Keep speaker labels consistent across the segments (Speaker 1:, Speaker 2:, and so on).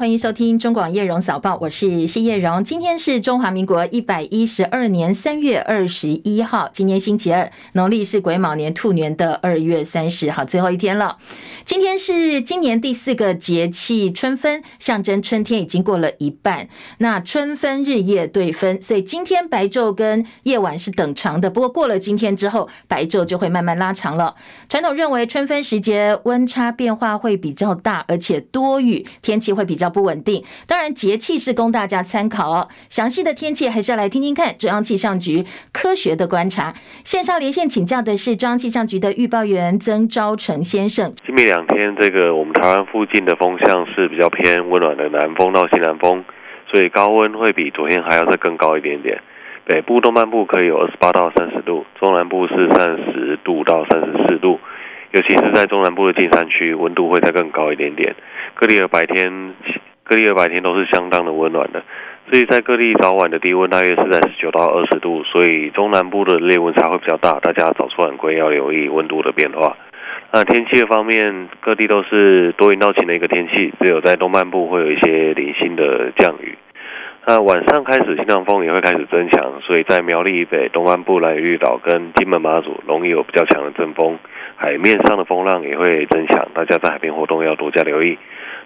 Speaker 1: 欢迎收听中广叶荣早报，我是谢叶荣。今天是中华民国一百一十二年三月二十一号，今天星期二，农历是癸卯年兔年的二月三十号，最后一天了。今天是今年第四个节气春分，象征春天已经过了一半。那春分日夜对分，所以今天白昼跟夜晚是等长的。不过过了今天之后，白昼就会慢慢拉长了。传统认为春分时节温差变化会比较大，而且多雨，天气会比较。不稳定，当然节气是供大家参考哦。详细的天气还是要来听听看中央气象局科学的观察。线上连线请教的是中央气象局的预报员曾昭成先生。
Speaker 2: 今明两天，这个我们台湾附近的风向是比较偏温暖的南风到西南风，所以高温会比昨天还要再更高一点点。北部东半部可以有二十八到三十度，中南部是三十度到三十四度。尤其是在中南部的近山区，温度会再更高一点点。各地的白天，各地的白天都是相当的温暖的。所以在各地早晚的低温大约是在十九到二十度，所以中南部的日夜温差会比较大，大家早出晚归要留意温度的变化。那天气的方面，各地都是多云到晴的一个天气，只有在东半部会有一些零星的降雨。那晚上开始，西南风也会开始增强，所以在苗栗以北、东半部、兰屿绿岛跟金门马祖容易有比较强的阵风。海面上的风浪也会增强，大家在海边活动要多加留意。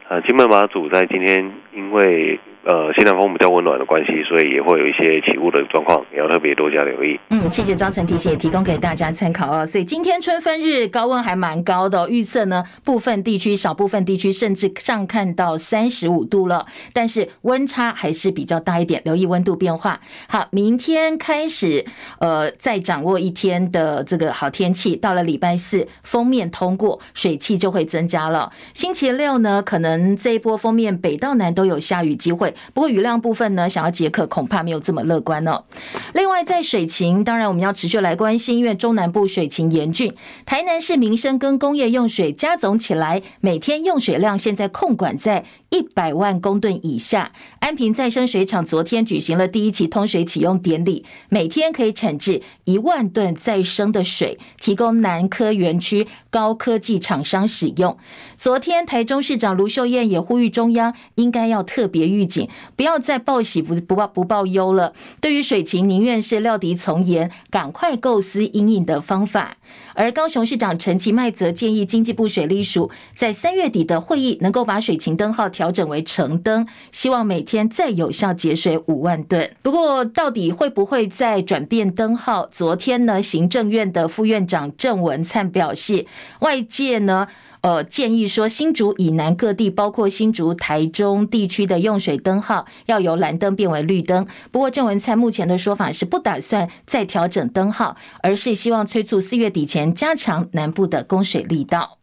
Speaker 2: 呃，金门马祖在今天因为。呃，西南风比较温暖的关系，所以也会有一些起雾的状况，也要特别多加留意。
Speaker 1: 嗯，谢谢张晨提醒，也提供给大家参考哦。所以今天春分日高温还蛮高的，预测呢，部分地区、少部分地区甚至上看到三十五度了，但是温差还是比较大一点，留意温度变化。好，明天开始，呃，再掌握一天的这个好天气，到了礼拜四，封面通过，水汽就会增加了。星期六呢，可能这一波封面北到南都有下雨机会。不过雨量部分呢，想要解渴恐怕没有这么乐观哦。另外，在水情，当然我们要持续来关心，因为中南部水情严峻。台南市民生跟工业用水加总起来，每天用水量现在控管在一百万公吨以下。安平再生水厂昨天举行了第一期通水启用典礼，每天可以产制一万吨再生的水，提供南科园区高科技厂商使用。昨天台中市长卢秀燕也呼吁中央应该要特别预警。不要再报喜不不报不报忧了。对于水情，宁愿是料敌从严，赶快构思因应的方法。而高雄市长陈其迈则建议经济部水利署在三月底的会议能够把水情灯号调整为橙灯，希望每天再有效节水五万吨。不过，到底会不会再转变灯号？昨天呢，行政院的副院长郑文灿表示，外界呢。呃，建议说新竹以南各地，包括新竹、台中地区的用水灯号要由蓝灯变为绿灯。不过郑文灿目前的说法是不打算再调整灯号，而是希望催促四月底前加强南部的供水力道。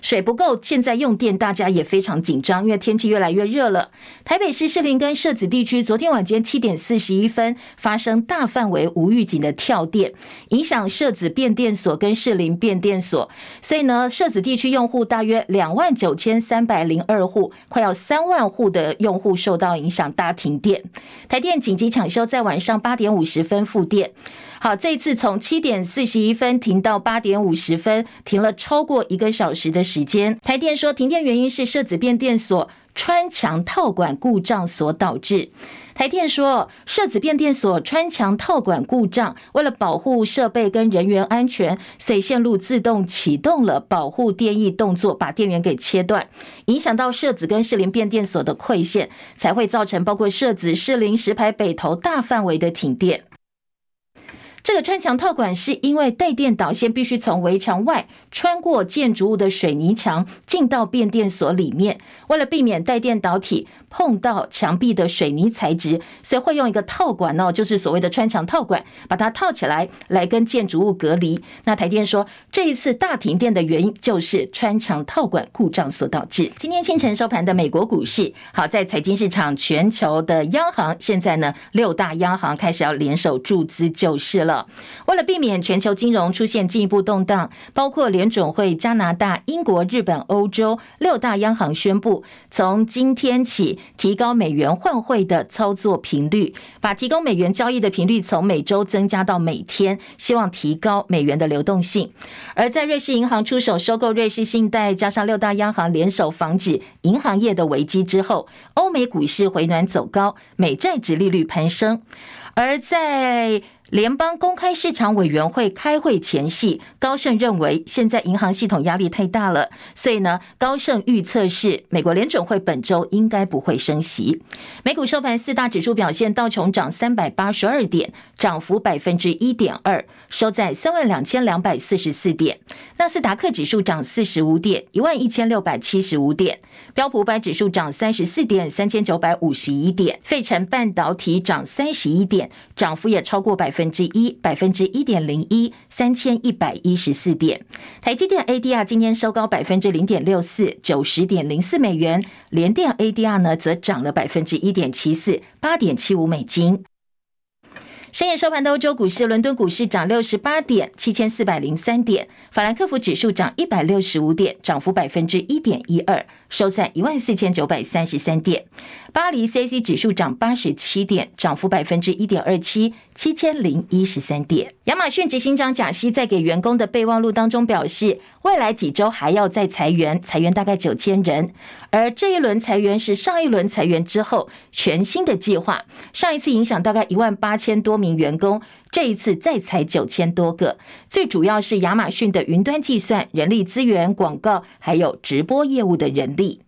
Speaker 1: 水不够，现在用电大家也非常紧张，因为天气越来越热了。台北市士林跟社子地区昨天晚间七点四十一分发生大范围无预警的跳电，影响社子变电所跟士林变电所，所以呢，社子地区用户大约两万九千三百零二户，快要三万户的用户受到影响，大停电。台电紧急抢修，在晚上八点五十分复电。好，这次从七点四十一分停到八点五十分，停了超过一个小时的时间。台电说，停电原因是社子变电所穿墙套管故障所导致。台电说，社子变电所穿墙套管故障，为了保护设备跟人员安全，所以线路自动启动了保护电役动作，把电源给切断，影响到社子跟士林变电所的馈线，才会造成包括社子、士林、石牌、北投大范围的停电。这个穿墙套管是因为带电导线必须从围墙外穿过建筑物的水泥墙进到变电所里面，为了避免带电导体碰到墙壁的水泥材质，所以会用一个套管哦，就是所谓的穿墙套管，把它套起来来跟建筑物隔离。那台电说，这一次大停电的原因就是穿墙套管故障所导致。今天清晨收盘的美国股市，好在财经市场，全球的央行现在呢，六大央行开始要联手注资救市了。为了避免全球金融出现进一步动荡，包括联准会、加拿大、英国、日本、欧洲六大央行宣布，从今天起提高美元换汇的操作频率，把提供美元交易的频率从每周增加到每天，希望提高美元的流动性。而在瑞士银行出手收购瑞士信贷，加上六大央行联手防止银行业的危机之后，欧美股市回暖走高，美债殖利率攀升，而在。联邦公开市场委员会开会前夕，高盛认为现在银行系统压力太大了，所以呢，高盛预测是美国联准会本周应该不会升息。美股收盘四大指数表现，道琼涨三百八十二点，涨幅百分之一点二，收在三万两千两百四十四点。纳斯达克指数涨四十五点，一万一千六百七十五点。标普五百指数涨三十四点，三千九百五十一点。费城半导体涨三十一点，涨幅也超过百分。分之一，百分之一点零一，三千一百一十四点。台积电 ADR 今天收高百分之零点六四，九十点零四美元。联电 ADR 呢，则涨了百分之一点七四，八点七五美金。深夜收盘的欧洲股市，伦敦股市涨六十八点，七千四百零三点；法兰克福指数涨一百六十五点，涨幅百分之一点一二，收在一万四千九百三十三点。巴黎 CAC 指数涨八十七点，涨幅百分之一点二七，七千零一十三点。亚马逊执行长贾西在给员工的备忘录当中表示，未来几周还要再裁员，裁员大概九千人。而这一轮裁员是上一轮裁员之后全新的计划，上一次影响大概一万八千多名员工，这一次再裁九千多个，最主要是亚马逊的云端计算、人力资源、广告还有直播业务的人力。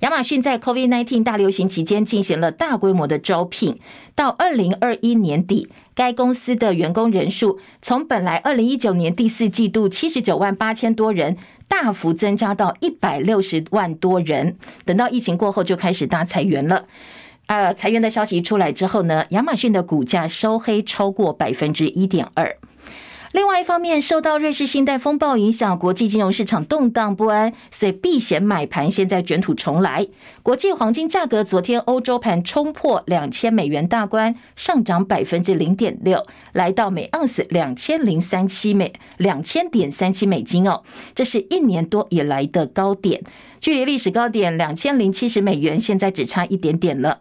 Speaker 1: 亚马逊在 COVID-19 大流行期间进行了大规模的招聘，到二零二一年底，该公司的员工人数从本来二零一九年第四季度七十九万八千多人，大幅增加到一百六十万多人。等到疫情过后，就开始大裁员了。呃，裁员的消息出来之后呢，亚马逊的股价收黑超过百分之一点二。另外一方面，受到瑞士信贷风暴影响，国际金融市场动荡不安，所以避险买盘现在卷土重来。国际黄金价格昨天欧洲盘冲破两千美元大关，上涨百分之零点六，来到每盎司两千零三七美两千点三七美金哦，这是一年多以来的高点，距离历史高点两千零七十美元现在只差一点点了。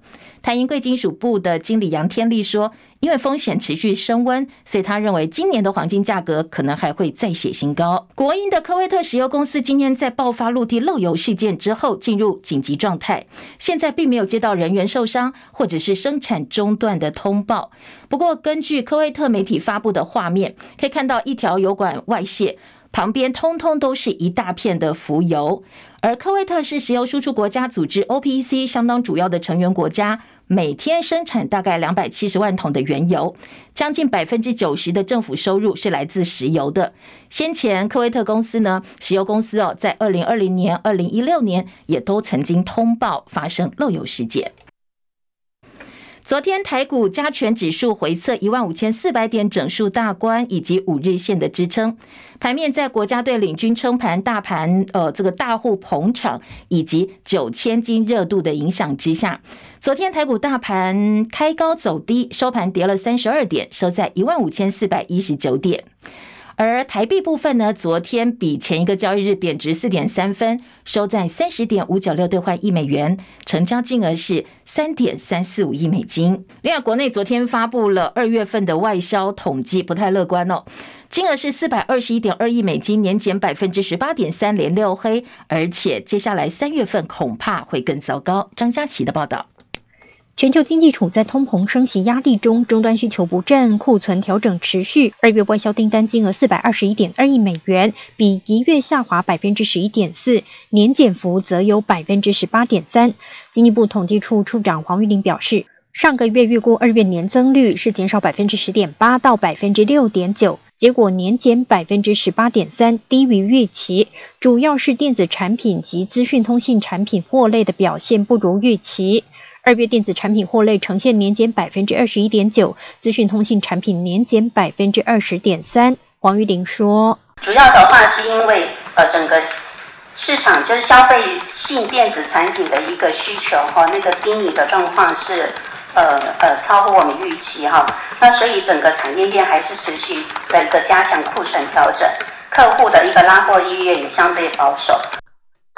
Speaker 1: 台银贵金属部的经理杨天利说：“因为风险持续升温，所以他认为今年的黄金价格可能还会再写新高。”国营的科威特石油公司今天在爆发陆地漏油事件之后进入紧急状态，现在并没有接到人员受伤或者是生产中断的通报。不过，根据科威特媒体发布的画面，可以看到一条油管外泄。旁边通通都是一大片的浮油，而科威特是石油输出国家组织 OPEC 相当主要的成员国家，每天生产大概两百七十万桶的原油，将近百分之九十的政府收入是来自石油的。先前科威特公司呢，石油公司哦，在二零二零年、二零一六年也都曾经通报发生漏油事件。昨天台股加权指数回测一万五千四百点整数大关，以及五日线的支撑。盘面在国家队领军撑盘、大盘呃这个大户捧场以及九千金热度的影响之下，昨天台股大盘开高走低，收盘跌了三十二点，收在一万五千四百一十九点。而台币部分呢，昨天比前一个交易日贬值四点三分，收在三十点五九六兑换一美元，成交金额是三点三四五亿美金。另外，国内昨天发布了二月份的外销统计，不太乐观哦，金额是四百二十一点二亿美金，年减百分之十八点三，连六黑，而且接下来三月份恐怕会更糟糕。张佳琪的报道。
Speaker 3: 全球经济处在通膨升息压力中，终端需求不振，库存调整持续。二月外销订单金额四百二十一点二亿美元，比一月下滑百分之十一点四，年减幅则有百分之十八点三。经济部统计处处长黄玉玲表示，上个月预估二月年增率是减少百分之十点八到百分之六点九，结果年减百分之十八点三，低于预期，主要是电子产品及资讯通信产品货类的表现不如预期。二月电子产品货类呈现年减百分之二十一点九，资讯通信产品年减百分之二十点三。黄玉玲说：“
Speaker 4: 主要的话是因为呃整个市场就是消费性电子产品的一个需求和，那个低迷的状况是呃呃超乎我们预期哈。那所以整个产业链还是持续的一个加强库存调整，客户的一个拉货意愿也相对保守。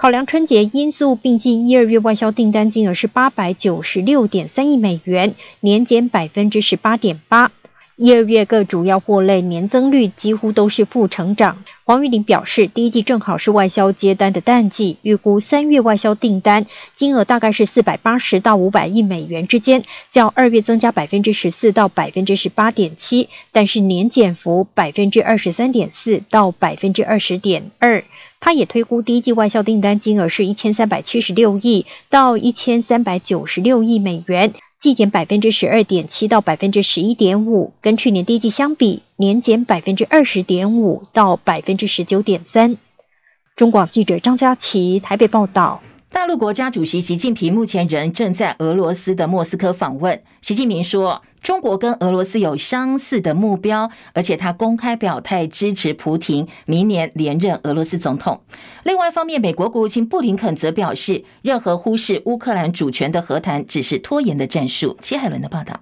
Speaker 3: 考量春节因素，并计一二月外销订单金额是八百九十六点三亿美元，年减百分之十八点八。一二月各主要货类年增率几乎都是负成长。黄玉玲表示，第一季正好是外销接单的淡季，预估三月外销订单金额大概是四百八十到五百亿美元之间，较二月增加百分之十四到百分之十八点七，但是年减幅百分之二十三点四到百分之二十点二。他也推估第一季外销订单金额是一千三百七十六亿到一千三百九十六亿美元。季减百分之十二点七到百分之十一点五，跟去年第一季相比，年减百分之二十点五到百分之十九点三。中广记者张佳琪台北报道。
Speaker 1: 大陆国家主席习近平目前仍正在俄罗斯的莫斯科访问。习近平说，中国跟俄罗斯有相似的目标，而且他公开表态支持普廷明年连任俄罗斯总统。另外一方面，美国国务卿布林肯则表示，任何忽视乌克兰主权的和谈只是拖延的战术。齐海伦的报道。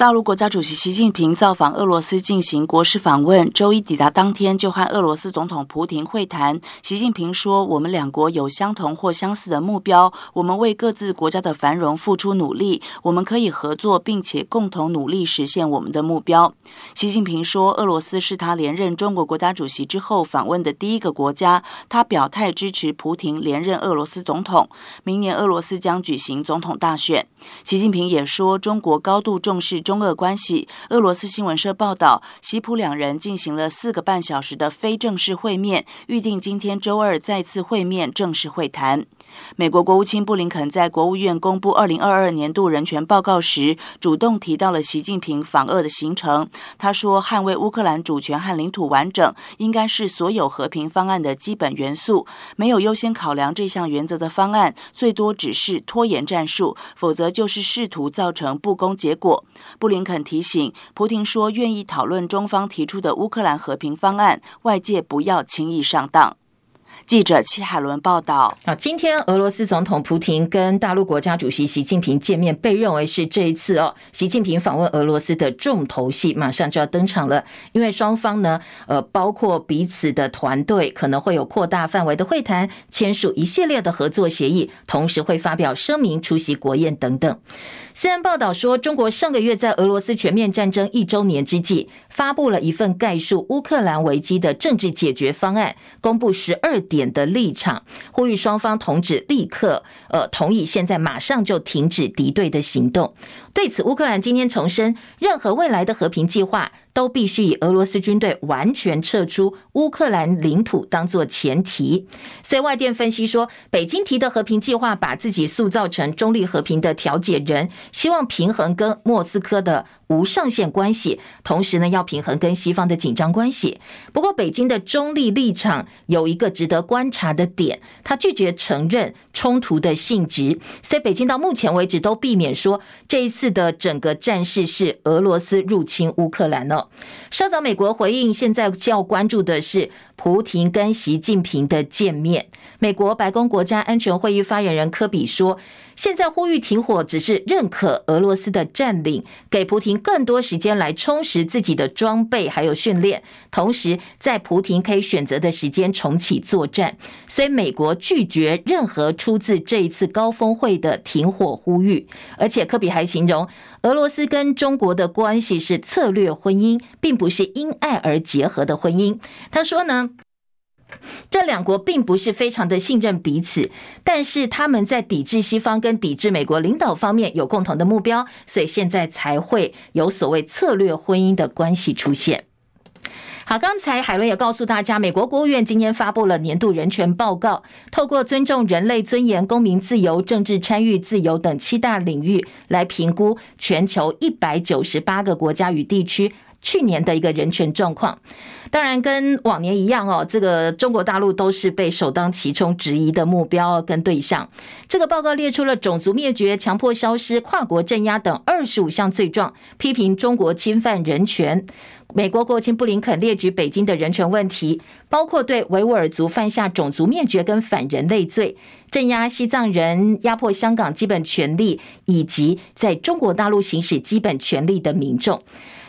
Speaker 5: 大陆国家主席习近平造访俄罗斯进行国事访问，周一抵达当天就和俄罗斯总统普廷会谈。习近平说：“我们两国有相同或相似的目标，我们为各自国家的繁荣付出努力，我们可以合作，并且共同努力实现我们的目标。”习近平说：“俄罗斯是他连任中国国家主席之后访问的第一个国家，他表态支持普廷连任俄罗斯总统。明年俄罗斯将举行总统大选。”习近平也说：“中国高度重视。”中俄关系，俄罗斯新闻社报道，习普两人进行了四个半小时的非正式会面，预定今天周二再次会面正式会谈。美国国务卿布林肯在国务院公布二零二二年度人权报告时，主动提到了习近平访俄的行程。他说：“捍卫乌克兰主权和领土完整，应该是所有和平方案的基本元素。没有优先考量这项原则的方案，最多只是拖延战术，否则就是试图造成不公结果。”布林肯提醒普廷说：“愿意讨论中方提出的乌克兰和平方案，外界不要轻易上当。”记者戚海伦报道。
Speaker 1: 啊，今天俄罗斯总统普廷跟大陆国家主席习近平见面，被认为是这一次哦，习近平访问俄罗斯的重头戏，马上就要登场了。因为双方呢，呃，包括彼此的团队，可能会有扩大范围的会谈，签署一系列的合作协议，同时会发表声明，出席国宴等等。CNN 报道说，中国上个月在俄罗斯全面战争一周年之际，发布了一份概述乌克兰危机的政治解决方案，公布十二点的立场，呼吁双方同志立刻呃同意，现在马上就停止敌对的行动。对此，乌克兰今天重申，任何未来的和平计划都必须以俄罗斯军队完全撤出乌克兰领土当作前提。所以外电分析说，北京提的和平计划把自己塑造成中立和平的调解人，希望平衡跟莫斯科的无上限关系，同时呢，要平衡跟西方的紧张关系。不过，北京的中立立场有一个值得观察的点，他拒绝承认冲突的性质。所以，北京到目前为止都避免说这一次的整个战事是俄罗斯入侵乌克兰稍早，美国回应，现在较关注的是普廷跟习近平的见面。美国白宫国家安全会议发言人科比说。现在呼吁停火，只是认可俄罗斯的占领，给普廷更多时间来充实自己的装备还有训练，同时在普廷可以选择的时间重启作战。所以美国拒绝任何出自这一次高峰会的停火呼吁，而且科比还形容俄罗斯跟中国的关系是策略婚姻，并不是因爱而结合的婚姻。他说呢。这两国并不是非常的信任彼此，但是他们在抵制西方跟抵制美国领导方面有共同的目标，所以现在才会有所谓策略婚姻的关系出现。好，刚才海伦也告诉大家，美国国务院今天发布了年度人权报告，透过尊重人类尊严、公民自由、政治参与自由等七大领域来评估全球一百九十八个国家与地区。去年的一个人权状况，当然跟往年一样哦，这个中国大陆都是被首当其冲质疑的目标跟对象。这个报告列出了种族灭绝、强迫消失、跨国镇压等二十五项罪状，批评中国侵犯人权。美国国务卿布林肯列举北京的人权问题，包括对维吾尔族犯下种族灭绝跟反人类罪，镇压西藏人、压迫香港基本权利，以及在中国大陆行使基本权利的民众。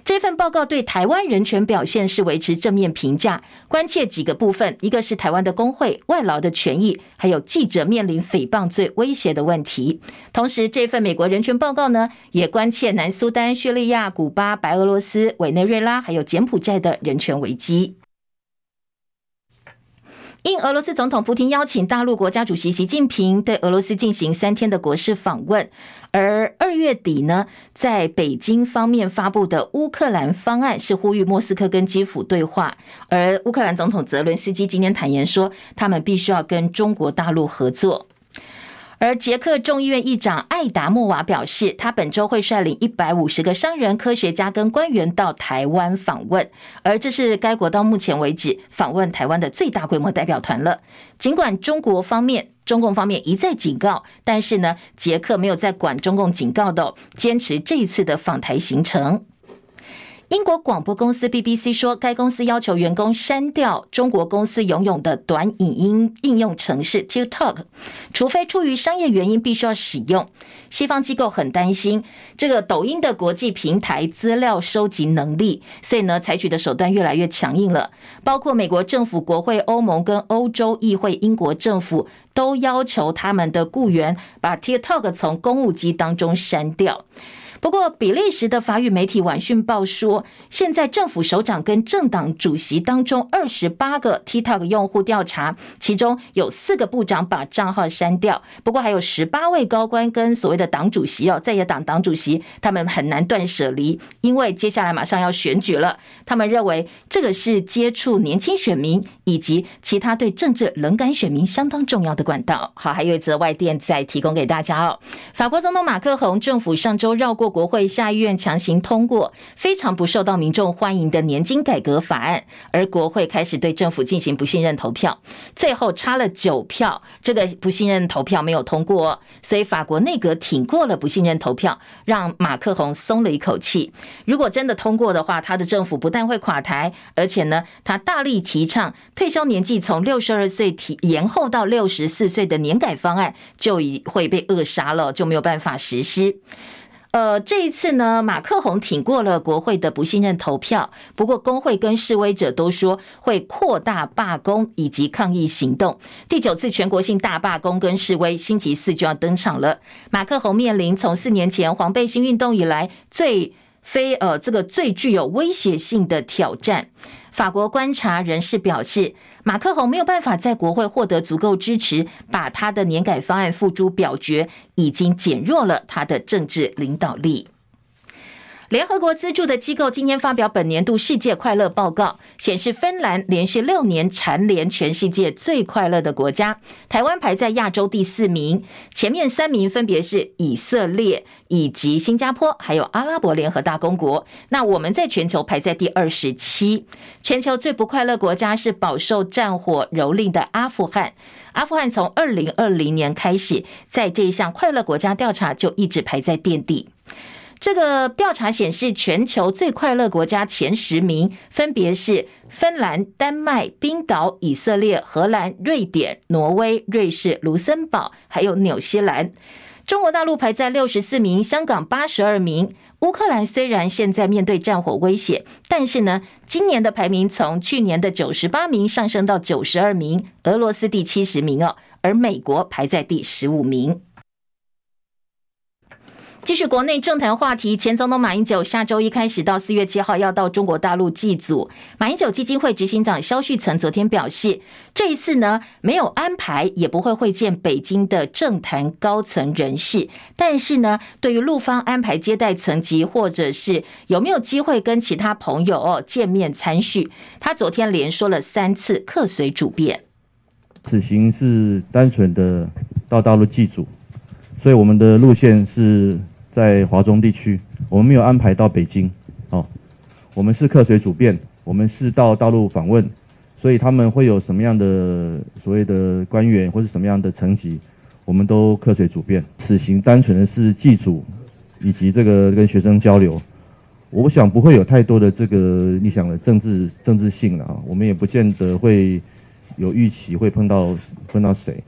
Speaker 1: 这份报告对台湾人权表现是维持正面评价，关切几个部分，一个是台湾的工会、外劳的权益，还有记者面临诽谤罪威胁的问题。同时，这份美国人权报告呢，也关切南苏丹、叙利亚、古巴、白俄罗斯、委内瑞拉还有柬埔寨的人权危机。应俄罗斯总统普京邀请，大陆国家主席习近平对俄罗斯进行三天的国事访问。而二月底呢，在北京方面发布的乌克兰方案是呼吁莫斯科跟基辅对话。而乌克兰总统泽伦斯基今天坦言说，他们必须要跟中国大陆合作。而捷克众议院议长艾达莫瓦表示，他本周会率领一百五十个商人、科学家跟官员到台湾访问，而这是该国到目前为止访问台湾的最大规模代表团了。尽管中国方面、中共方面一再警告，但是呢，捷克没有在管中共警告的，坚持这一次的访台行程。英国广播公司 BBC 说，该公司要求员工删掉中国公司拥有的短影音应用程式 TikTok，除非出于商业原因必须要使用。西方机构很担心这个抖音的国际平台资料收集能力，所以呢，采取的手段越来越强硬了。包括美国政府、国会、欧盟跟欧洲议会、英国政府都要求他们的雇员把 TikTok 从公务机当中删掉。不过，比利时的法语媒体《晚讯报》说，现在政府首长跟政党主席当中二十八个 TikTok 用户调查，其中有四个部长把账号删掉。不过，还有十八位高官跟所谓的党主席哦，在野党党主席，他们很难断舍离，因为接下来马上要选举了。他们认为这个是接触年轻选民以及其他对政治冷感选民相当重要的管道。好，还有一则外电再提供给大家哦。法国总统马克宏政府上周绕过。国会下议院强行通过非常不受到民众欢迎的年金改革法案，而国会开始对政府进行不信任投票，最后差了九票，这个不信任投票没有通过，所以法国内阁挺过了不信任投票，让马克宏松了一口气。如果真的通过的话，他的政府不但会垮台，而且呢，他大力提倡退休年纪从六十二岁提延后到六十四岁的年改方案，就已会被扼杀了，就没有办法实施。呃，这一次呢，马克宏挺过了国会的不信任投票。不过，工会跟示威者都说会扩大罢工以及抗议行动。第九次全国性大罢工跟示威，星期四就要登场了。马克宏面临从四年前黄背心运动以来最非呃这个最具有威胁性的挑战。法国观察人士表示，马克宏没有办法在国会获得足够支持，把他的年改方案付诸表决，已经减弱了他的政治领导力。联合国资助的机构今天发表本年度世界快乐报告，显示芬兰连续六年蝉联全世界最快乐的国家，台湾排在亚洲第四名，前面三名分别是以色列以及新加坡，还有阿拉伯联合大公国。那我们在全球排在第二十七，全球最不快乐国家是饱受战火蹂躏的阿富汗，阿富汗从二零二零年开始，在这一项快乐国家调查就一直排在垫底。这个调查显示，全球最快乐国家前十名分别是芬兰、丹麦、冰岛、以色列、荷兰、瑞典、挪威、瑞士、卢森堡，还有纽西兰。中国大陆排在六十四名，香港八十二名。乌克兰虽然现在面对战火威胁，但是呢，今年的排名从去年的九十八名上升到九十二名。俄罗斯第七十名哦，而美国排在第十五名。继续国内政坛话题，前总统马英九下周一开始到四月七号要到中国大陆祭祖。马英九基金会执行长萧旭曾昨天表示，这一次呢没有安排，也不会会见北京的政坛高层人士。但是呢，对于陆方安排接待层级，或者是有没有机会跟其他朋友哦见面参叙，他昨天连说了三次客随主便。
Speaker 6: 此行是单纯的到大陆祭祖，所以我们的路线是。在华中地区，我们没有安排到北京，哦，我们是客随主便，我们是到大陆访问，所以他们会有什么样的所谓的官员或是什么样的层级，我们都客随主便。此行单纯的是祭祖，以及这个跟学生交流，我想不会有太多的这个你想的政治政治性了啊，我们也不见得会有预期会碰到碰到谁。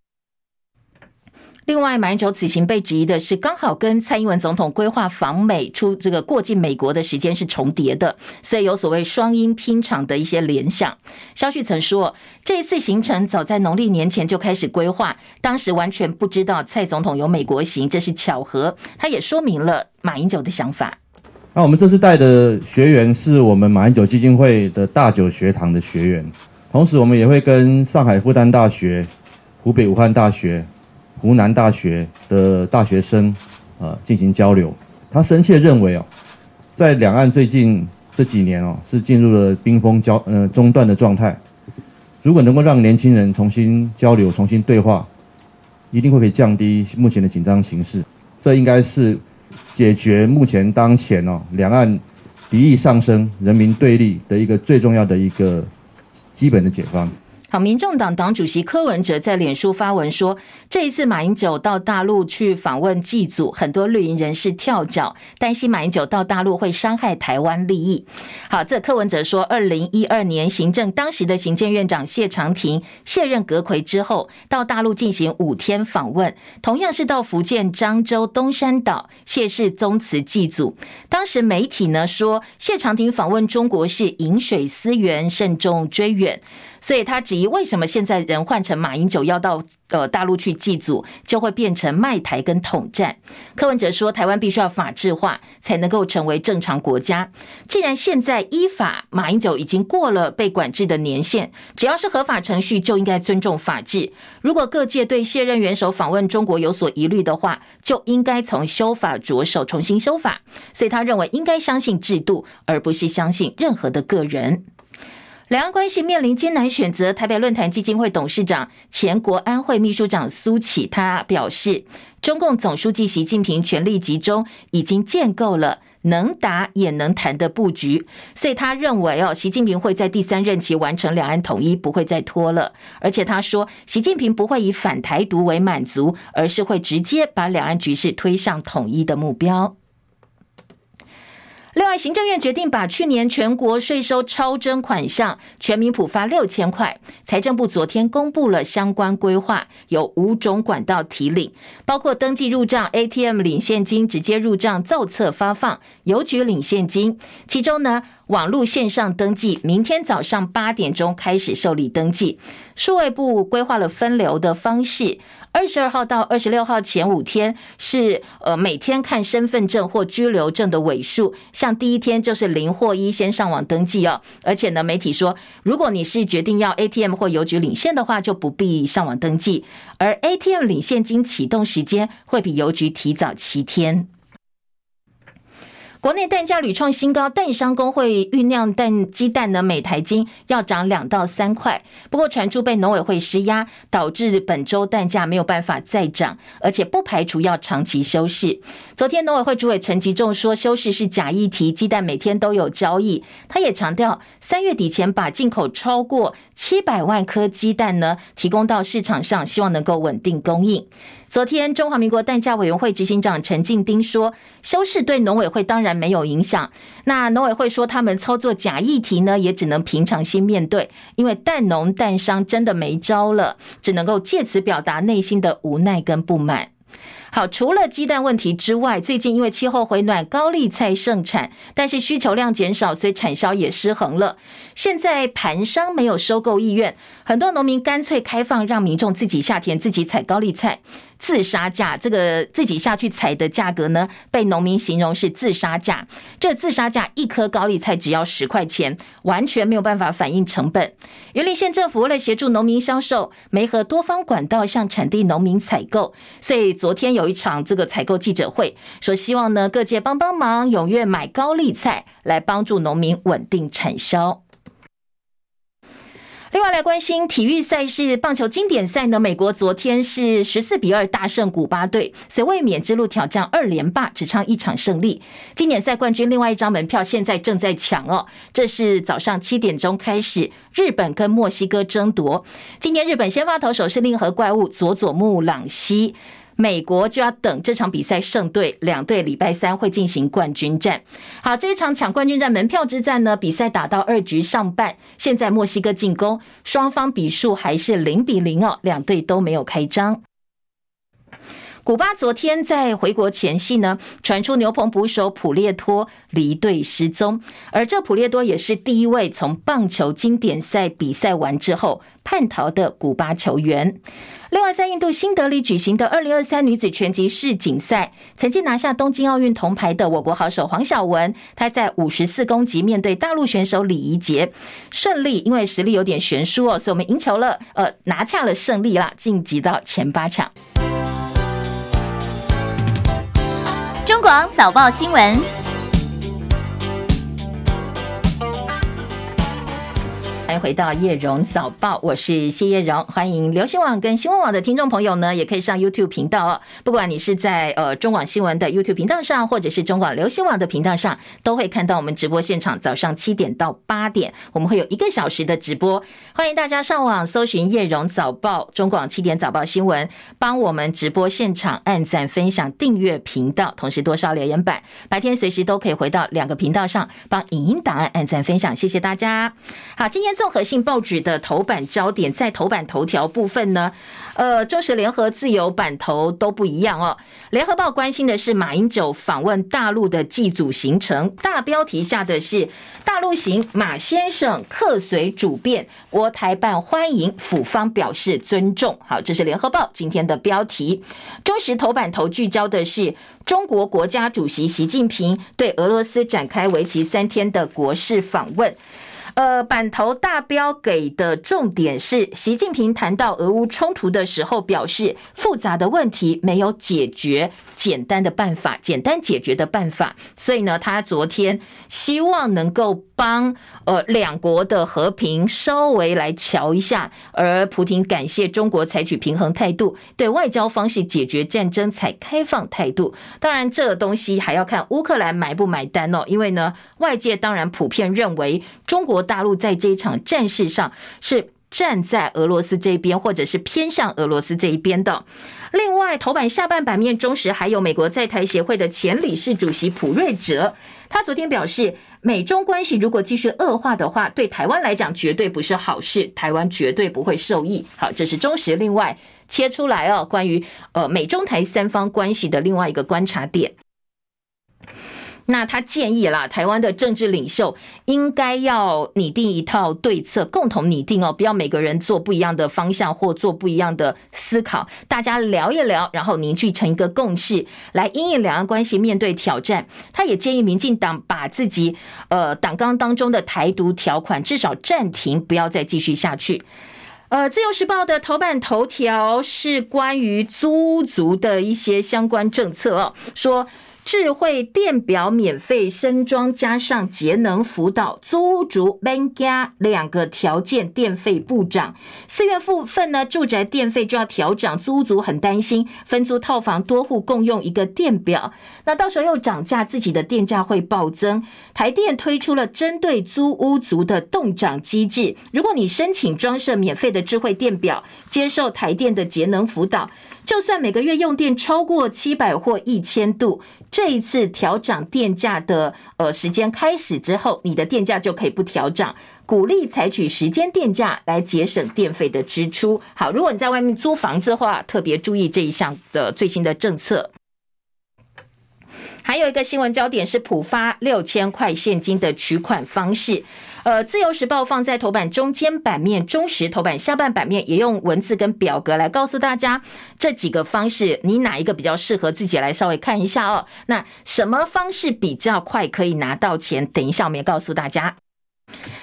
Speaker 1: 另外，马英九此行被质疑的是，刚好跟蔡英文总统规划访美出这个过境美国的时间是重叠的，所以有所谓双英拼场的一些联想。萧旭曾说，这一次行程早在农历年前就开始规划，当时完全不知道蔡总统有美国行，这是巧合。他也说明了马英九的想法。
Speaker 6: 那我们这次带的学员是我们马英九基金会的大九学堂的学员，同时我们也会跟上海复旦大学、湖北武汉大学。湖南大学的大学生，呃，进行交流。他深切认为哦，在两岸最近这几年哦，是进入了冰封交呃中断的状态。如果能够让年轻人重新交流、重新对话，一定会可以降低目前的紧张形势。这应该是解决目前当前哦两岸敌意上升、人民对立的一个最重要的一个基本的解方。
Speaker 1: 好，民众党党主席柯文哲在脸书发文说，这一次马英九到大陆去访问祭祖，很多绿营人士跳脚，担心马英九到大陆会伤害台湾利益。好，这柯文哲说，二零一二年行政当时的行政院长谢长廷卸任阁揆之后，到大陆进行五天访问，同样是到福建漳州东山岛谢氏宗祠祭祖。当时媒体呢说，谢长廷访问中国是饮水思源，慎重追远。所以他质疑为什么现在人换成马英九要到呃大陆去祭祖，就会变成卖台跟统战。柯文哲说，台湾必须要法治化，才能够成为正常国家。既然现在依法，马英九已经过了被管制的年限，只要是合法程序，就应该尊重法治。如果各界对卸任元首访问中国有所疑虑的话，就应该从修法着手，重新修法。所以他认为应该相信制度，而不是相信任何的个人。两岸关系面临艰难选择，台北论坛基金会董事长、前国安会秘书长苏起他表示，中共总书记习近平权力集中，已经建构了能打也能谈的布局，所以他认为哦，习近平会在第三任期完成两岸统一，不会再拖了。而且他说，习近平不会以反台独为满足，而是会直接把两岸局势推向统一的目标。另外，行政院决定把去年全国税收超征款项全民普发六千块。财政部昨天公布了相关规划，有五种管道提领，包括登记入账、ATM 领现金、直接入账、造册发放、邮局领现金。其中呢，网络线上登记，明天早上八点钟开始受理登记。数位部规划了分流的方式。二十二号到二十六号前五天是呃每天看身份证或居留证的尾数，像第一天就是零或一，先上网登记哦。而且呢，媒体说，如果你是决定要 ATM 或邮局领现的话，就不必上网登记。而 ATM 领现金启动时间会比邮局提早七天。国内蛋价屡创新高，蛋商工会酝酿蛋鸡蛋呢，每台斤要涨两到三块。不过传出被农委会施压，导致本周蛋价没有办法再涨，而且不排除要长期休市。昨天农委会主委陈吉仲说，休市是假议题，鸡蛋每天都有交易。他也强调，三月底前把进口超过七百万颗鸡蛋呢提供到市场上，希望能够稳定供应。昨天，中华民国蛋价委员会执行长陈进丁说，休市对农委会当然没有影响。那农委会说，他们操作假议题呢，也只能平常心面对，因为蛋农蛋商真的没招了，只能够借此表达内心的无奈跟不满。好，除了鸡蛋问题之外，最近因为气候回暖，高丽菜盛产，但是需求量减少，所以产销也失衡了。现在盘商没有收购意愿，很多农民干脆开放让民众自己下田自己采高丽菜。自杀价，这个自己下去采的价格呢，被农民形容是自杀价。这自杀价一颗高丽菜只要十块钱，完全没有办法反映成本。云林县政府为了协助农民销售，媒合多方管道向产地农民采购，所以昨天有一场这个采购记者会，说希望呢各界帮帮忙，踊跃买高丽菜，来帮助农民稳定产销。另外来关心体育赛事，棒球经典赛呢，美国昨天是十四比二大胜古巴队，所以卫冕之路挑战二连霸，只差一场胜利。经典赛冠军另外一张门票现在正在抢哦，这是早上七点钟开始，日本跟墨西哥争夺。今年日本先发投手是令和怪物佐佐木朗希。美国就要等这场比赛胜队，两队礼拜三会进行冠军战。好，这一场抢冠军战门票之战呢，比赛打到二局上半，现在墨西哥进攻，双方比数还是零比零哦，两队都没有开张。古巴昨天在回国前夕呢，传出牛棚捕手普列托离队失踪，而这普列多也是第一位从棒球经典赛比赛完之后叛逃的古巴球员。另外，在印度新德里举行的二零二三女子拳击世锦赛，曾经拿下东京奥运铜牌的我国好手黄晓雯，她在五十四公级面对大陆选手李怡洁，胜利，因为实力有点悬殊哦，所以我们赢球了，呃，拿下了胜利啦，晋级到前八
Speaker 7: 强。广早报新闻。
Speaker 1: 欢迎回到叶荣早报，我是谢叶荣。欢迎流行网跟新闻网的听众朋友呢，也可以上 YouTube 频道哦。不管你是在呃中广新闻的 YouTube 频道上，或者是中广流行网的频道上，都会看到我们直播现场。早上七点到八点，我们会有一个小时的直播。欢迎大家上网搜寻叶荣早报、中广七点早报新闻，帮我们直播现场按赞、分享、订阅频道，同时多刷留言板。白天随时都可以回到两个频道上，帮影音档案按赞、分享。谢谢大家。好，今天。综合性报纸的头版焦点，在头版头条部分呢，呃，中时联合自由版头都不一样哦。联合报关心的是马英九访问大陆的祭祖行程，大标题下的是大陆行，马先生客随主便，国台办欢迎，府方表示尊重。好，这是联合报今天的标题。中时头版头聚焦的是中国国家主席习近平对俄罗斯展开为期三天的国事访问。呃，版头大标给的重点是，习近平谈到俄乌冲突的时候，表示复杂的问题没有解决简单的办法，简单解决的办法。所以呢，他昨天希望能够帮呃两国的和平稍微来瞧一下，而普廷感谢中国采取平衡态度，对外交方式解决战争采开放态度。当然，这个东西还要看乌克兰买不买单哦，因为呢，外界当然普遍认为中国。大陆在这一场战事上是站在俄罗斯这边，或者是偏向俄罗斯这一边的。另外，头版下半版面中时还有美国在台协会的前理事主席普瑞哲，他昨天表示，美中关系如果继续恶化的话，对台湾来讲绝对不是好事，台湾绝对不会受益。好，这是中时另外切出来哦，关于呃美中台三方关系的另外一个观察点。那他建议啦，台湾的政治领袖应该要拟定一套对策，共同拟定哦，不要每个人做不一样的方向或做不一样的思考，大家聊一聊，然后凝聚成一个共识，来因应两岸关系面对挑战。他也建议民进党把自己呃党纲当中的台独条款至少暂停，不要再继续下去。呃，自由时报的头版头条是关于租族的一些相关政策哦，说。智慧电表免费升装，加上节能辅导，租屋族免加两个条件，电费不涨。四月份呢，住宅电费就要调涨，租屋族很担心，分租套房多户共用一个电表，那到时候又涨价，自己的电价会暴增。台电推出了针对租屋族的冻涨机制，如果你申请装设免费的智慧电表，接受台电的节能辅导。就算每个月用电超过七百或一千度，这一次调涨电价的呃时间开始之后，你的电价就可以不调涨，鼓励采取时间电价来节省电费的支出。好，如果你在外面租房子的话，特别注意这一项的最新的政策。还有一个新闻焦点是普发六千块现金的取款方式。呃，自由时报放在头版中间版面，中时头版下半版面也用文字跟表格来告诉大家这几个方式，你哪一个比较适合自己来稍微看一下哦。那什么方式比较快可以拿到钱？等一下我们也告诉大家。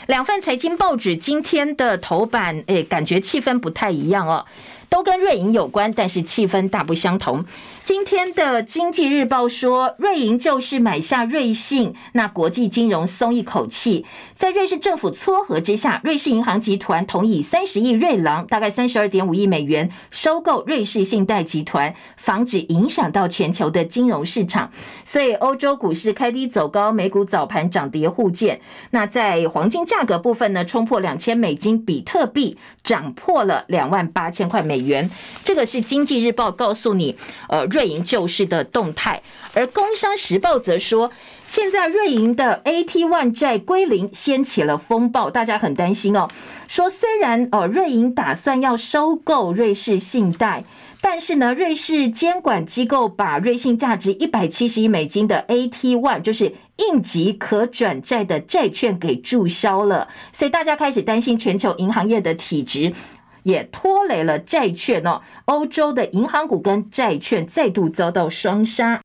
Speaker 1: 两份财经报纸今天的头版，诶，感觉气氛不太一样哦，都跟瑞银有关，但是气氛大不相同。今天的经济日报说，瑞银就是买下瑞信，那国际金融松一口气。在瑞士政府撮合之下，瑞士银行集团同意三十亿瑞郎，大概三十二点五亿美元，收购瑞士信贷集团，防止影响到全球的金融市场。所以欧洲股市开低走高，美股早盘涨跌互见。那在黄金价格部分呢，冲破两千美金，比特币涨破了两万八千块美元。这个是经济日报告诉你，呃，瑞瑞银救市的动态。而工商时报则说，现在瑞银的 AT1 债归零，掀起了风暴，大家很担心哦。说虽然呃瑞银打算要收购瑞士信贷，但是呢，瑞士监管机构把瑞信价值一百七十亿美金的 AT One，就是应急可转债的债券给注销了，所以大家开始担心全球银行业的体质也拖累了债券哦。欧洲的银行股跟债券再度遭到双杀。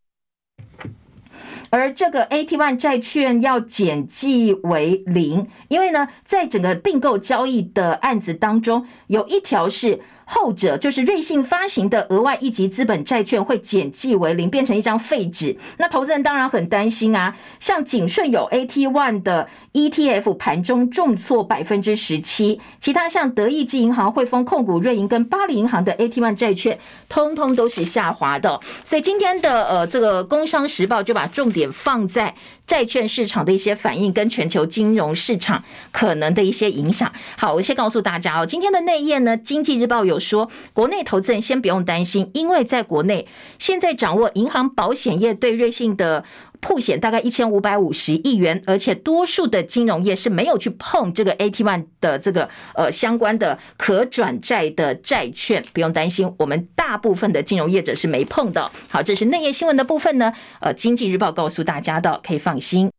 Speaker 1: 而这个 AT1 债券要减记为零，因为呢，在整个并购交易的案子当中，有一条是。后者就是瑞信发行的额外一级资本债券会减记为零，变成一张废纸。那投资人当然很担心啊。像景顺有 AT One 的 ETF 盘中重挫百分之十七，其他像德意志银行、汇丰控股、瑞银跟巴黎银行的 AT One 债券，通通都是下滑的。所以今天的呃这个工商时报就把重点放在债券市场的一些反应跟全球金融市场可能的一些影响。好，我先告诉大家哦，今天的内页呢，经济日报有。说国内投资人先不用担心，因为在国内现在掌握银行保险业对瑞信的曝险大概一千五百五十亿元，而且多数的金融业是没有去碰这个 AT One 的这个呃相关的可转债的债券，不用担心，我们大部分的金融业者是没碰的。好，这是内页新闻的部分呢，呃，经济日报告诉大家的，可以放心。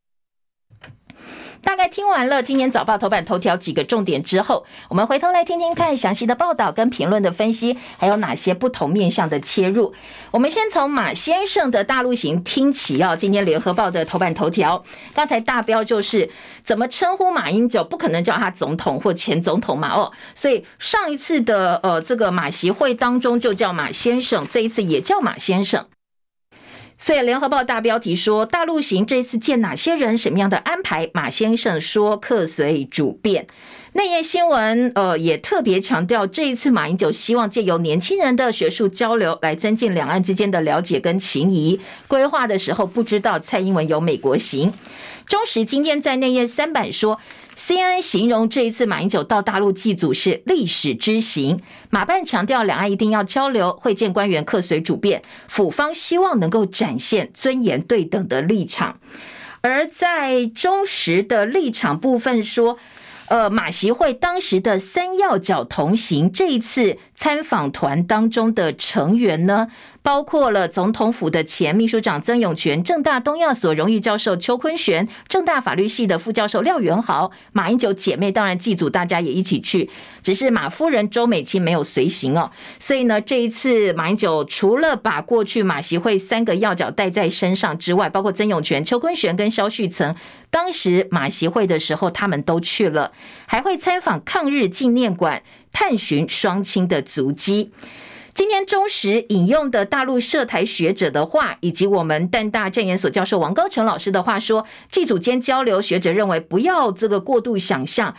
Speaker 1: 大概听完了今年早报头版头条几个重点之后，我们回头来听听看详细的报道跟评论的分析，还有哪些不同面向的切入。我们先从马先生的大陆行听起哦。今天联合报的头版头条，刚才大标就是怎么称呼马英九，不可能叫他总统或前总统嘛哦，所以上一次的呃这个马席会当中就叫马先生，这一次也叫马先生。所以，联合报大标题说，大陆行这次见哪些人，什么样的安排？马先生说，客随主便。内页新闻，呃，也特别强调，这一次马英九希望借由年轻人的学术交流，来增进两岸之间的了解跟情谊。规划的时候，不知道蔡英文有美国行。中时今天在内页三版说。CNN 形容这一次马英九到大陆祭祖是历史之行。马办强调，两岸一定要交流，会见官员客随主便。府方希望能够展现尊严对等的立场。而在中时的立场部分说，呃，马习会当时的三要角同行，这一次参访团当中的成员呢，包括了总统府的前秘书长曾永权、正大东亚所荣誉教授邱坤玄、正大法律系的副教授廖元豪、马英九姐妹当然祭祖，大家也一起去，只是马夫人周美青没有随行哦。所以呢，这一次马英九除了把过去马习会三个要角带在身上之外，包括曾永权、邱坤玄跟萧旭岑，当时马习会的时候他们都去了，还会参访抗日纪念馆，探寻双亲的足迹。今天中时引用的大陆涉台学者的话，以及我们淡大政研所教授王高成老师的话说，祭祖间交流，学者认为不要这个过度想象。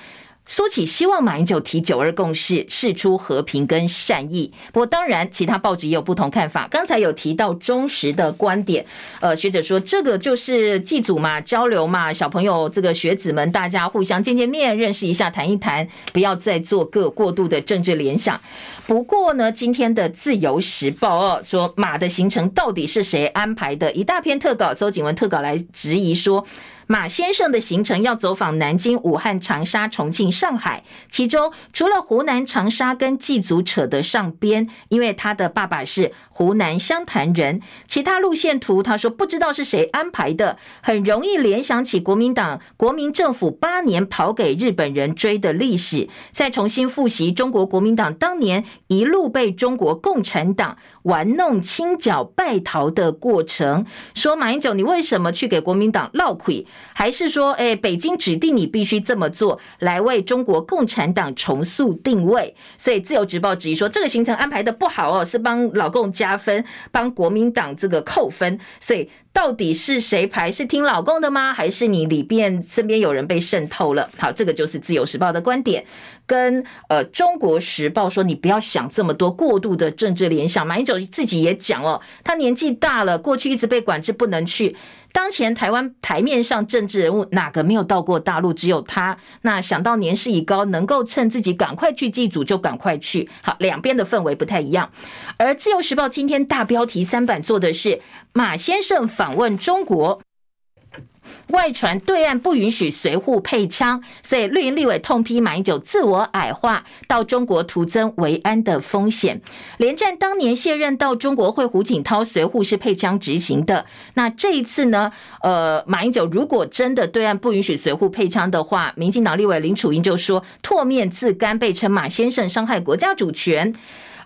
Speaker 1: 说起希望马英九提九二共识，释出和平跟善意。不过当然，其他报纸也有不同看法。刚才有提到中时的观点，呃，学者说这个就是祭祖嘛，交流嘛，小朋友这个学子们大家互相见见面，认识一下，谈一谈，不要再做个过度的政治联想。不过呢，今天的自由时报哦说马的行程到底是谁安排的？一大篇特稿，周景文特稿来质疑说。马先生的行程要走访南京、武汉、长沙、重庆、上海，其中除了湖南长沙跟祭祖扯得上边，因为他的爸爸是湖南湘潭人，其他路线图他说不知道是谁安排的，很容易联想起国民党国民政府八年跑给日本人追的历史，再重新复习中国国民党当年一路被中国共产党玩弄清剿败逃的过程，说马英九你为什么去给国民党落亏？还是说，哎，北京指定你必须这么做，来为中国共产党重塑定位。所以，自由时报质疑说，这个行程安排的不好哦，是帮老共加分，帮国民党这个扣分。所以，到底是谁排？是听老公的吗？还是你里边身边有人被渗透了？好，这个就是自由时报的观点。跟呃《中国时报》说，你不要想这么多过度的政治联想。马英九自己也讲了，他年纪大了，过去一直被管制，不能去。当前台湾台面上政治人物哪个没有到过大陆？只有他。那想到年事已高，能够趁自己赶快去祭祖就赶快去。好，两边的氛围不太一样。而自由时报今天大标题三版做的是马先生访访问中国。外传对岸不允许随扈配枪，所以绿营立委痛批马英九自我矮化，到中国徒增维安的风险。连战当年卸任到中国会，胡锦涛随扈是配枪执行的。那这一次呢？呃，马英九如果真的对岸不允许随扈配枪的话，民进党立委林楚英就说唾面自干，被称马先生伤害国家主权。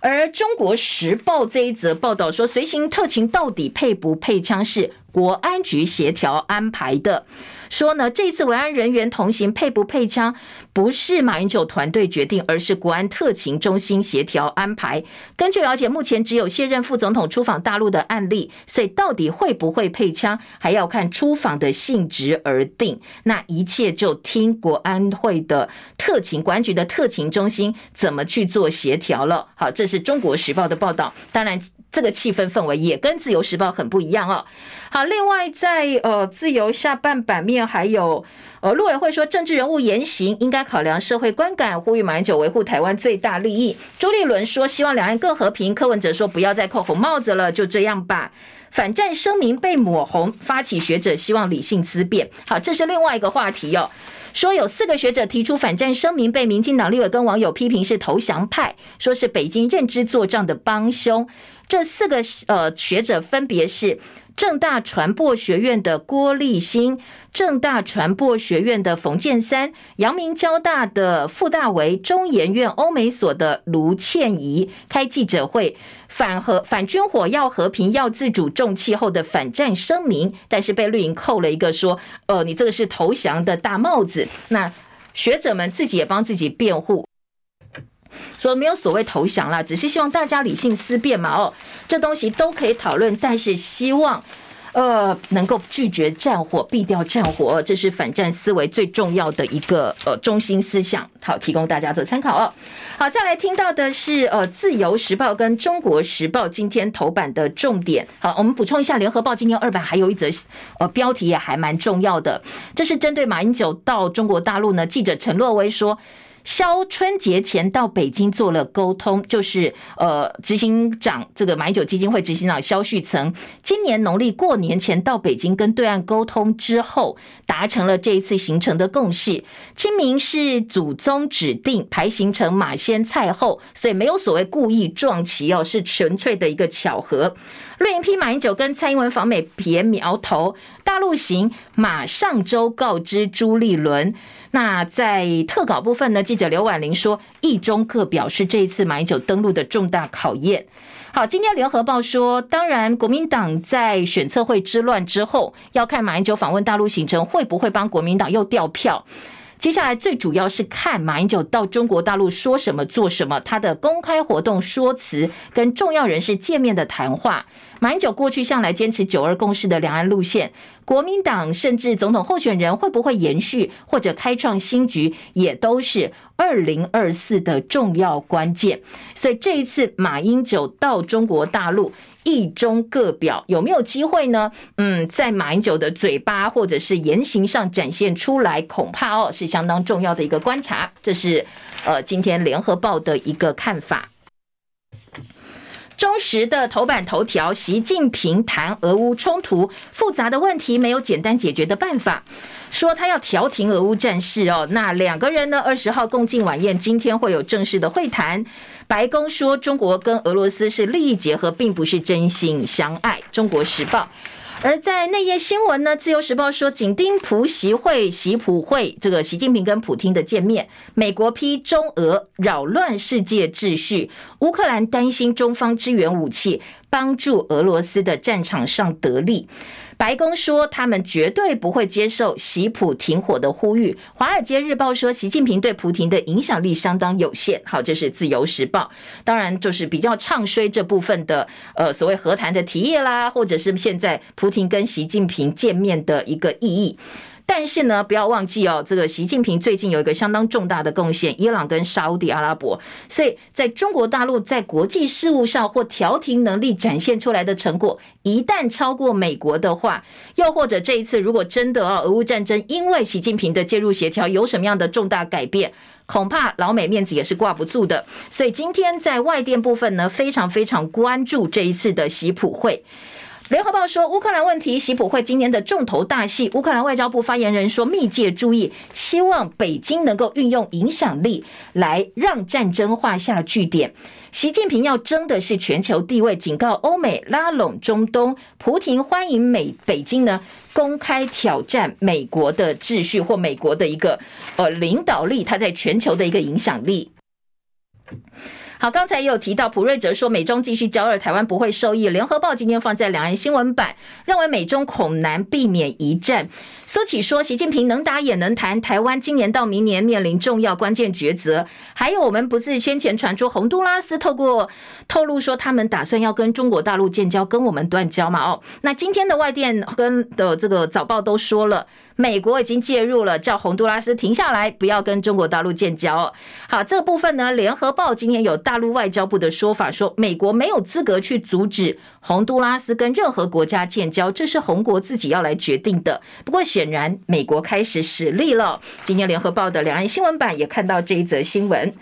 Speaker 1: 而中国时报这一则报道说，随行特勤到底配不配枪是国安局协调安排的。说呢，这次维安人员同行配不配枪，不是马英九团队决定，而是国安特勤中心协调安排。根据了解，目前只有卸任副总统出访大陆的案例，所以到底会不会配枪，还要看出访的性质而定。那一切就听国安会的特勤国安局的特勤中心怎么去做协调了。好，这是中国时报的报道。当然。这个气氛氛围也跟自由时报很不一样哦。好，另外在呃自由下半版面还有呃陆委会说，政治人物言行应该考量社会观感，呼吁马英九维护台湾最大利益。朱立伦说希望两岸更和平，柯文哲说不要再扣红帽子了，就这样吧。反战声明被抹红，发起学者希望理性思辨。好，这是另外一个话题哦。说有四个学者提出反战声明，被民进党立委跟网友批评是投降派，说是北京认知作战的帮凶。这四个呃学者分别是正大传播学院的郭立新、正大传播学院的冯建三、阳明交大的傅大为、中研院欧美所的卢倩怡开记者会，反和反军火要和平要自主重气候的反战声明，但是被绿营扣了一个说，呃，你这个是投降的大帽子。那学者们自己也帮自己辩护。说没有所谓投降啦，只是希望大家理性思辨嘛。哦，这东西都可以讨论，但是希望呃能够拒绝战火，避掉战火，这是反战思维最重要的一个呃中心思想。好，提供大家做参考哦。好，再来听到的是呃自由时报跟中国时报今天头版的重点。好，我们补充一下，联合报今天二版还有一则呃标题也还蛮重要的，这是针对马英九到中国大陆呢，记者陈若薇说。肖春节前到北京做了沟通，就是呃，执行长这个马英九基金会执行长肖旭曾，今年农历过年前到北京跟对岸沟通之后，达成了这一次行程的共识。清明是祖宗指定排行程，马先蔡后，所以没有所谓故意撞期哦，是纯粹的一个巧合。绿营批马英九跟蔡英文访美别苗头，大陆行马上周告知朱立伦。那在特稿部分呢，记者刘婉玲说，一中各表示这一次马英九登陆的重大考验。好，今天联合报说，当然国民党在选测会之乱之后，要看马英九访问大陆行程会不会帮国民党又掉票。接下来最主要是看马英九到中国大陆说什么做什么，他的公开活动说辞跟重要人士见面的谈话。马英九过去向来坚持九二共识的两岸路线，国民党甚至总统候选人会不会延续或者开创新局，也都是二零二四的重要关键。所以这一次马英九到中国大陆。一中各表有没有机会呢？嗯，在马英九的嘴巴或者是言行上展现出来，恐怕哦是相当重要的一个观察。这是呃今天联合报的一个看法。中时的头版头条：习近平谈俄乌冲突，复杂的问题没有简单解决的办法，说他要调停俄乌战事哦。那两个人呢？二十号共进晚宴，今天会有正式的会谈。白宫说中国跟俄罗斯是利益结合，并不是真心相爱。中国时报。而在内页新闻呢，《自由时报》说，紧盯普习会、习普会，这个习近平跟普京的见面。美国批中俄扰乱世界秩序，乌克兰担心中方支援武器，帮助俄罗斯的战场上得利。白宫说，他们绝对不会接受习普停火的呼吁。华尔街日报说，习近平对普廷的影响力相当有限。好，这是自由时报，当然就是比较唱衰这部分的呃所谓和谈的提议啦，或者是现在普廷跟习近平见面的一个意义。但是呢，不要忘记哦，这个习近平最近有一个相当重大的贡献，伊朗跟沙乌地阿拉伯。所以，在中国大陆在国际事务上或调停能力展现出来的成果，一旦超过美国的话，又或者这一次如果真的哦，俄乌战争因为习近平的介入协调有什么样的重大改变，恐怕老美面子也是挂不住的。所以今天在外电部分呢，非常非常关注这一次的习普会。联合报说，乌克兰问题，习普会今年的重头大戏。乌克兰外交部发言人说，密切注意，希望北京能够运用影响力来让战争画下句点。习近平要争的是全球地位，警告欧美拉拢中东。普廷欢迎美北京呢公开挑战美国的秩序或美国的一个呃领导力，他在全球的一个影响力。好，刚才也有提到，普瑞哲说美中继续交恶，台湾不会受益。联合报今天放在两岸新闻版，认为美中恐难避免一战。苏起说，习近平能打也能谈，台湾今年到明年面临重要关键抉择。还有，我们不是先前传出洪都拉斯透过透露说他们打算要跟中国大陆建交，跟我们断交嘛？哦，那今天的外电跟的这个早报都说了。美国已经介入了，叫洪都拉斯停下来，不要跟中国大陆建交。好，这个部分呢，联合报今天有大陆外交部的说法，说美国没有资格去阻止洪都拉斯跟任何国家建交，这是洪国自己要来决定的。不过显然，美国开始使力了。今天联合报的两岸新闻版也看到这一则新闻。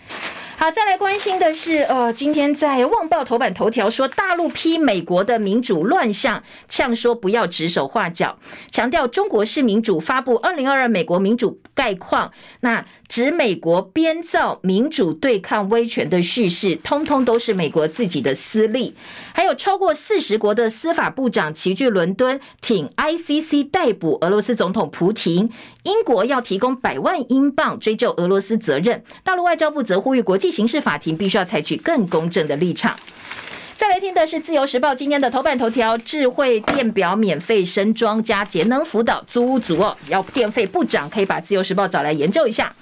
Speaker 1: 好，再来关心的是，呃，今天在《旺报》头版头条说，大陆批美国的民主乱象，呛说不要指手画脚，强调中国式民主，发布二零二二美国民主概况，那指美国编造民主对抗威权的叙事，通通都是美国自己的私利。还有超过四十国的司法部长齐聚伦敦，挺 ICC 逮捕俄罗斯总统普廷。英国要提供百万英镑追究俄罗斯责任。大陆外交部则呼吁国际刑事法庭必须要采取更公正的立场。再来听的是《自由时报》今天的头版头条：智慧电表免费升装加节能辅导，租屋族哦，要电费不涨，可以把《自由时报》找来研究一下。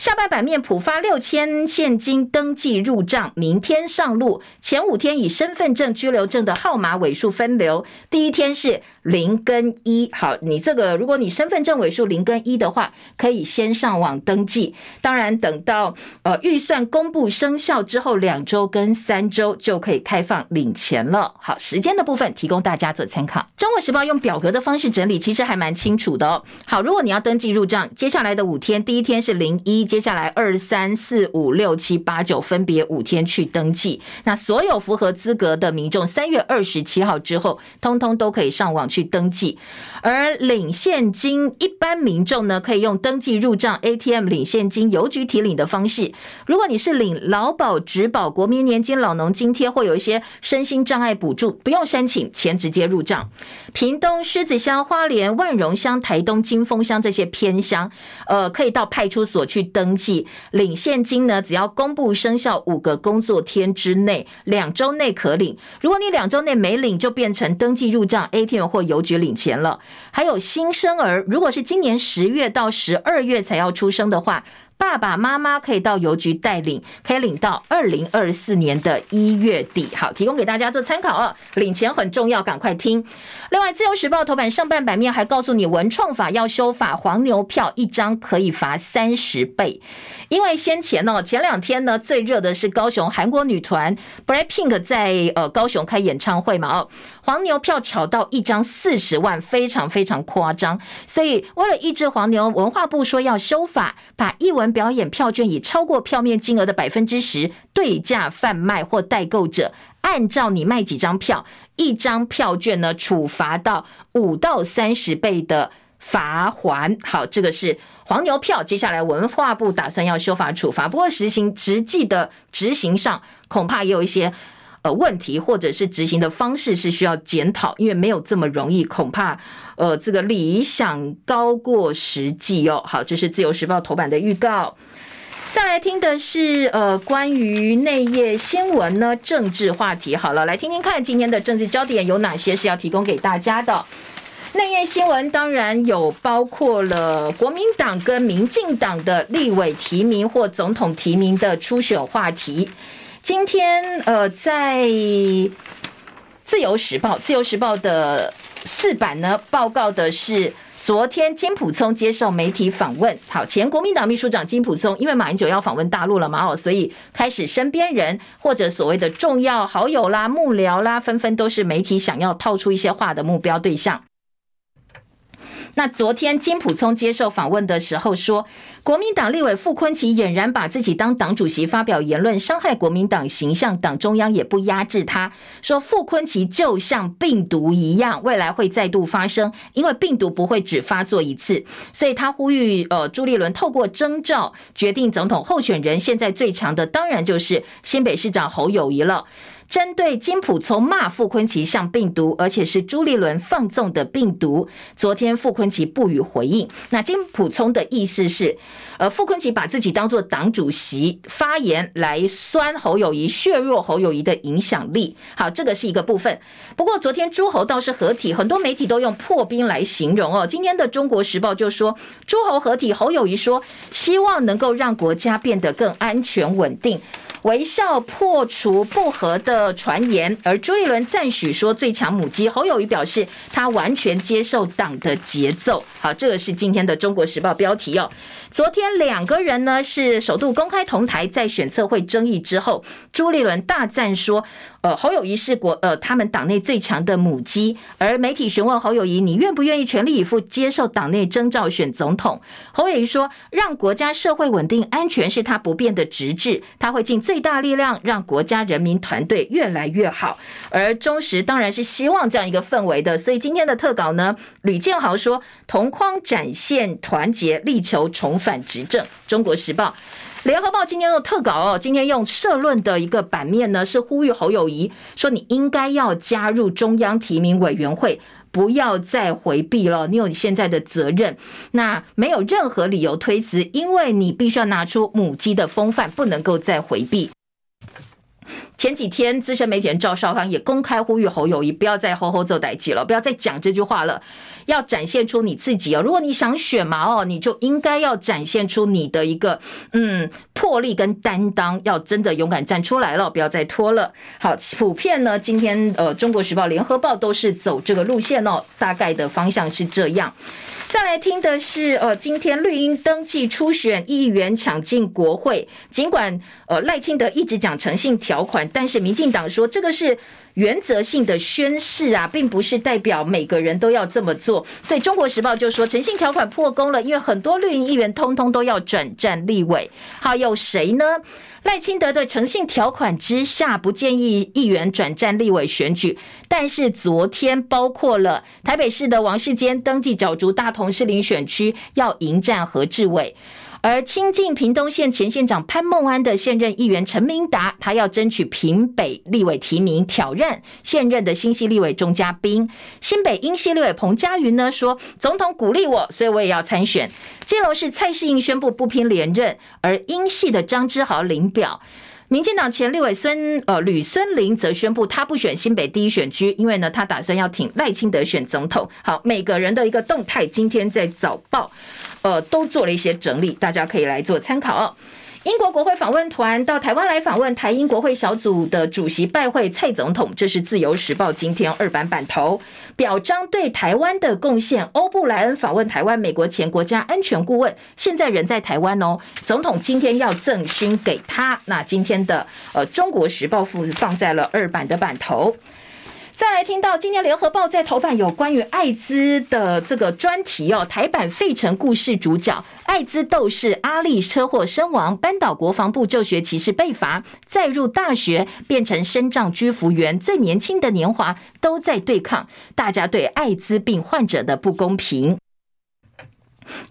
Speaker 1: 下半版面普发六千现金登记入账，明天上路。前五天以身份证、居留证的号码尾数分流，第一天是零跟一。好，你这个如果你身份证尾数零跟一的话，可以先上网登记。当然，等到呃预算公布生效之后，两周跟三周就可以开放领钱了。好，时间的部分提供大家做参考。中国时报用表格的方式整理，其实还蛮清楚的哦。好，如果你要登记入账，接下来的五天，第一天是零一。接下来二三四五六七八九分别五天去登记，那所有符合资格的民众，三月二十七号之后，通通都可以上网去登记。而领现金，一般民众呢可以用登记入账 ATM 领现金、邮局提领的方式。如果你是领劳保、职保、国民年金、老农津贴，或有一些身心障碍补助，不用申请，钱直接入账。屏东狮子乡、花莲万荣乡、台东金峰乡这些偏乡，呃，可以到派出所去登。登记领现金呢，只要公布生效五个工作天之内，两周内可领。如果你两周内没领，就变成登记入账 ATM 或邮局领钱了。还有新生儿，如果是今年十月到十二月才要出生的话。爸爸妈妈可以到邮局代领，可以领到二零二四年的一月底。好，提供给大家做参考啊！领钱很重要，赶快听。另外，《自由时报》头版上半版面还告诉你，文创法要修法，黄牛票一张可以罚三十倍。因为先前呢，前两天呢，最热的是高雄韩国女团 BLACKPINK 在呃高雄开演唱会嘛，哦，黄牛票炒到一张四十万，非常非常夸张。所以为了抑制黄牛，文化部说要修法，把艺文表演票券以超过票面金额的百分之十对价贩卖或代购者，按照你卖几张票，一张票券呢，处罚到五到三十倍的。罚锾，好，这个是黄牛票。接下来文化部打算要修法处罚，不过实行实际的执行上恐怕也有一些呃问题，或者是执行的方式是需要检讨，因为没有这么容易，恐怕呃这个理想高过实际哦。好，这是自由时报头版的预告。再来听的是呃关于内页新闻呢，政治话题。好了，来听听看今天的政治焦点有哪些是要提供给大家的。内页新闻当然有包括了国民党跟民进党的立委提名或总统提名的初选话题。今天呃，在自由时报，自由时报的四版呢，报告的是昨天金溥聪接受媒体访问，好，前国民党秘书长金溥聪因为马英九要访问大陆了嘛，哦，所以开始身边人或者所谓的重要好友啦、幕僚啦，纷纷都是媒体想要套出一些话的目标对象。那昨天金溥聪接受访问的时候说，国民党立委傅昆萁俨然把自己当党主席发表言论，伤害国民党形象，党中央也不压制他。说傅昆萁就像病毒一样，未来会再度发生，因为病毒不会只发作一次，所以他呼吁呃朱立伦透过征召决定总统候选人，现在最强的当然就是新北市长侯友宜了。针对金普聪骂傅崐萁像病毒，而且是朱立伦放纵的病毒，昨天傅崐萁不予回应。那金普聪的意思是，呃，傅崐萁把自己当作党主席发言来酸侯友宜，削弱侯友宜的影响力。好，这个是一个部分。不过昨天诸侯倒是合体，很多媒体都用破冰来形容哦。今天的中国时报就说诸侯合体，侯友宜说希望能够让国家变得更安全稳定。微笑破除不和的传言，而朱立伦赞许说最强母鸡。侯友谊表示他完全接受党的节奏。好，这个是今天的《中国时报》标题哦。昨天两个人呢是首度公开同台，在选策会争议之后，朱立伦大赞说，呃，侯友谊是国呃他们党内最强的母鸡。而媒体询问侯友谊，你愿不愿意全力以赴接受党内征召选总统？侯友谊说，让国家社会稳定安全是他不变的职志，他会尽最大力量让国家人民团队越来越好。而中时当然是希望这样一个氛围的，所以今天的特稿呢，吕建豪说，同框展现团结，力求重。反执政，《中国时报》、《联合报》今天用特稿哦，今天用社论的一个版面呢，是呼吁侯友宜说，你应该要加入中央提名委员会，不要再回避了，你有你现在的责任，那没有任何理由推辞，因为你必须要拿出母鸡的风范，不能够再回避。前几天，资深媒体人赵少康也公开呼吁侯友宜不要再吼吼做代志了，不要再讲这句话了，要展现出你自己哦。如果你想选嘛哦，你就应该要展现出你的一个嗯魄力跟担当，要真的勇敢站出来了，不要再拖了。好，普遍呢，今天呃，《中国时报》、《联合报》都是走这个路线哦，大概的方向是这样。再来听的是，呃，今天绿营登记初选议员抢进国会，尽管呃赖清德一直讲诚信条款，但是民进党说这个是原则性的宣誓啊，并不是代表每个人都要这么做。所以中国时报就说诚信条款破功了，因为很多绿营议员通通都要转战立委。好，有谁呢？赖清德的诚信条款之下，不建议议员转战立委选举。但是昨天，包括了台北市的王世坚登记角逐大同士林选区，要迎战何志伟。而亲近屏东县前县长潘孟安的现任议员陈明达，他要争取屏北立委提名，挑战现任的新系立委钟佳滨。新北英系立委彭佳云呢说，总统鼓励我，所以我也要参选。基隆市蔡适应宣布不拼连任，而英系的张之豪领表。民进党前立委孙呃吕孙林则宣布他不选新北第一选区，因为呢他打算要挺赖清德选总统。好，每个人的一个动态，今天在早报。呃，都做了一些整理，大家可以来做参考哦。英国国会访问团到台湾来访问台英国会小组的主席拜会蔡总统，这是自由时报今天二版版头，表彰对台湾的贡献。欧布莱恩访问台湾，美国前国家安全顾问现在人在台湾哦，总统今天要赠勋给他。那今天的呃中国时报附放在了二版的版头。再来听到今年联合报在头版有关于艾滋的这个专题哦，台版费城故事主角艾滋斗士阿力车祸身亡，班岛国防部就学歧视被罚，再入大学变成身障居服员，最年轻的年华都在对抗大家对艾滋病患者的不公平。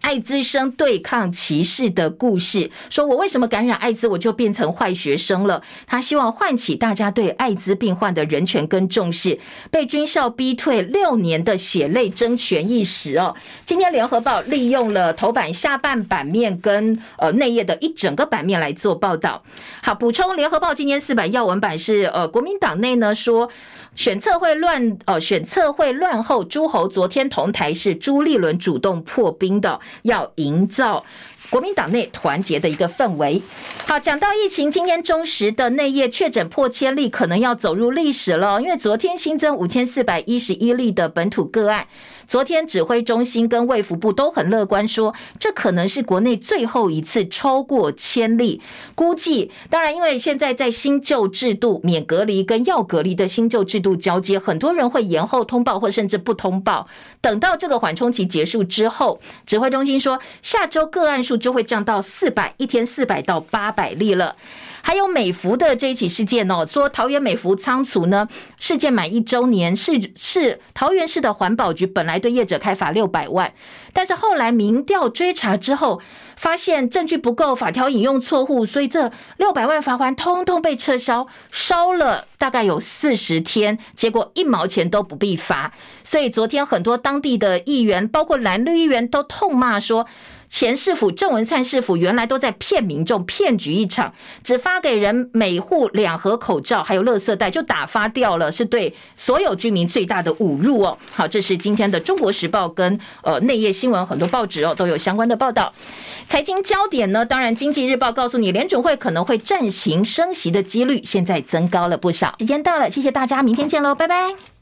Speaker 1: 艾滋生对抗歧视的故事，说我为什么感染艾滋，我就变成坏学生了。他希望唤起大家对艾滋病患的人权跟重视。被军校逼退六年的血泪争权意识哦。今天联合报利用了头版下半版面跟呃内页的一整个版面来做报道。好，补充联合报今天四版要闻版是呃国民党内呢说。选策会乱哦，选策会乱后，诸侯昨天同台是朱立伦主动破冰的，要营造国民党内团结的一个氛围。好，讲到疫情，今天中时的内页确诊破千例，可能要走入历史了，因为昨天新增五千四百一十一例的本土个案。昨天指挥中心跟卫福部都很乐观，说这可能是国内最后一次超过千例。估计，当然，因为现在在新旧制度免隔离跟要隔离的新旧制度交接，很多人会延后通报或甚至不通报。等到这个缓冲期结束之后，指挥中心说下周个案数就会降到四百，一天四百到八百例了。还有美孚的这一起事件哦，说桃园美孚仓储呢事件满一周年，是是桃园市的环保局本来对业者开罚六百万，但是后来民调追查之后，发现证据不够，法条引用错误，所以这六百万罚锾通通被撤销，烧了大概有四十天，结果一毛钱都不必罚，所以昨天很多当地的议员，包括蓝绿议员都痛骂说。前市府郑文灿市府原来都在骗民众，骗局一场，只发给人每户两盒口罩，还有垃圾袋就打发掉了，是对所有居民最大的侮辱哦。好，这是今天的《中国时报》跟呃内页新闻，很多报纸哦都有相关的报道。财经焦点呢，当然《经济日报》告诉你，联准会可能会暂行升息的几率现在增高了不少。时间到了，谢谢大家，明天见喽，拜拜。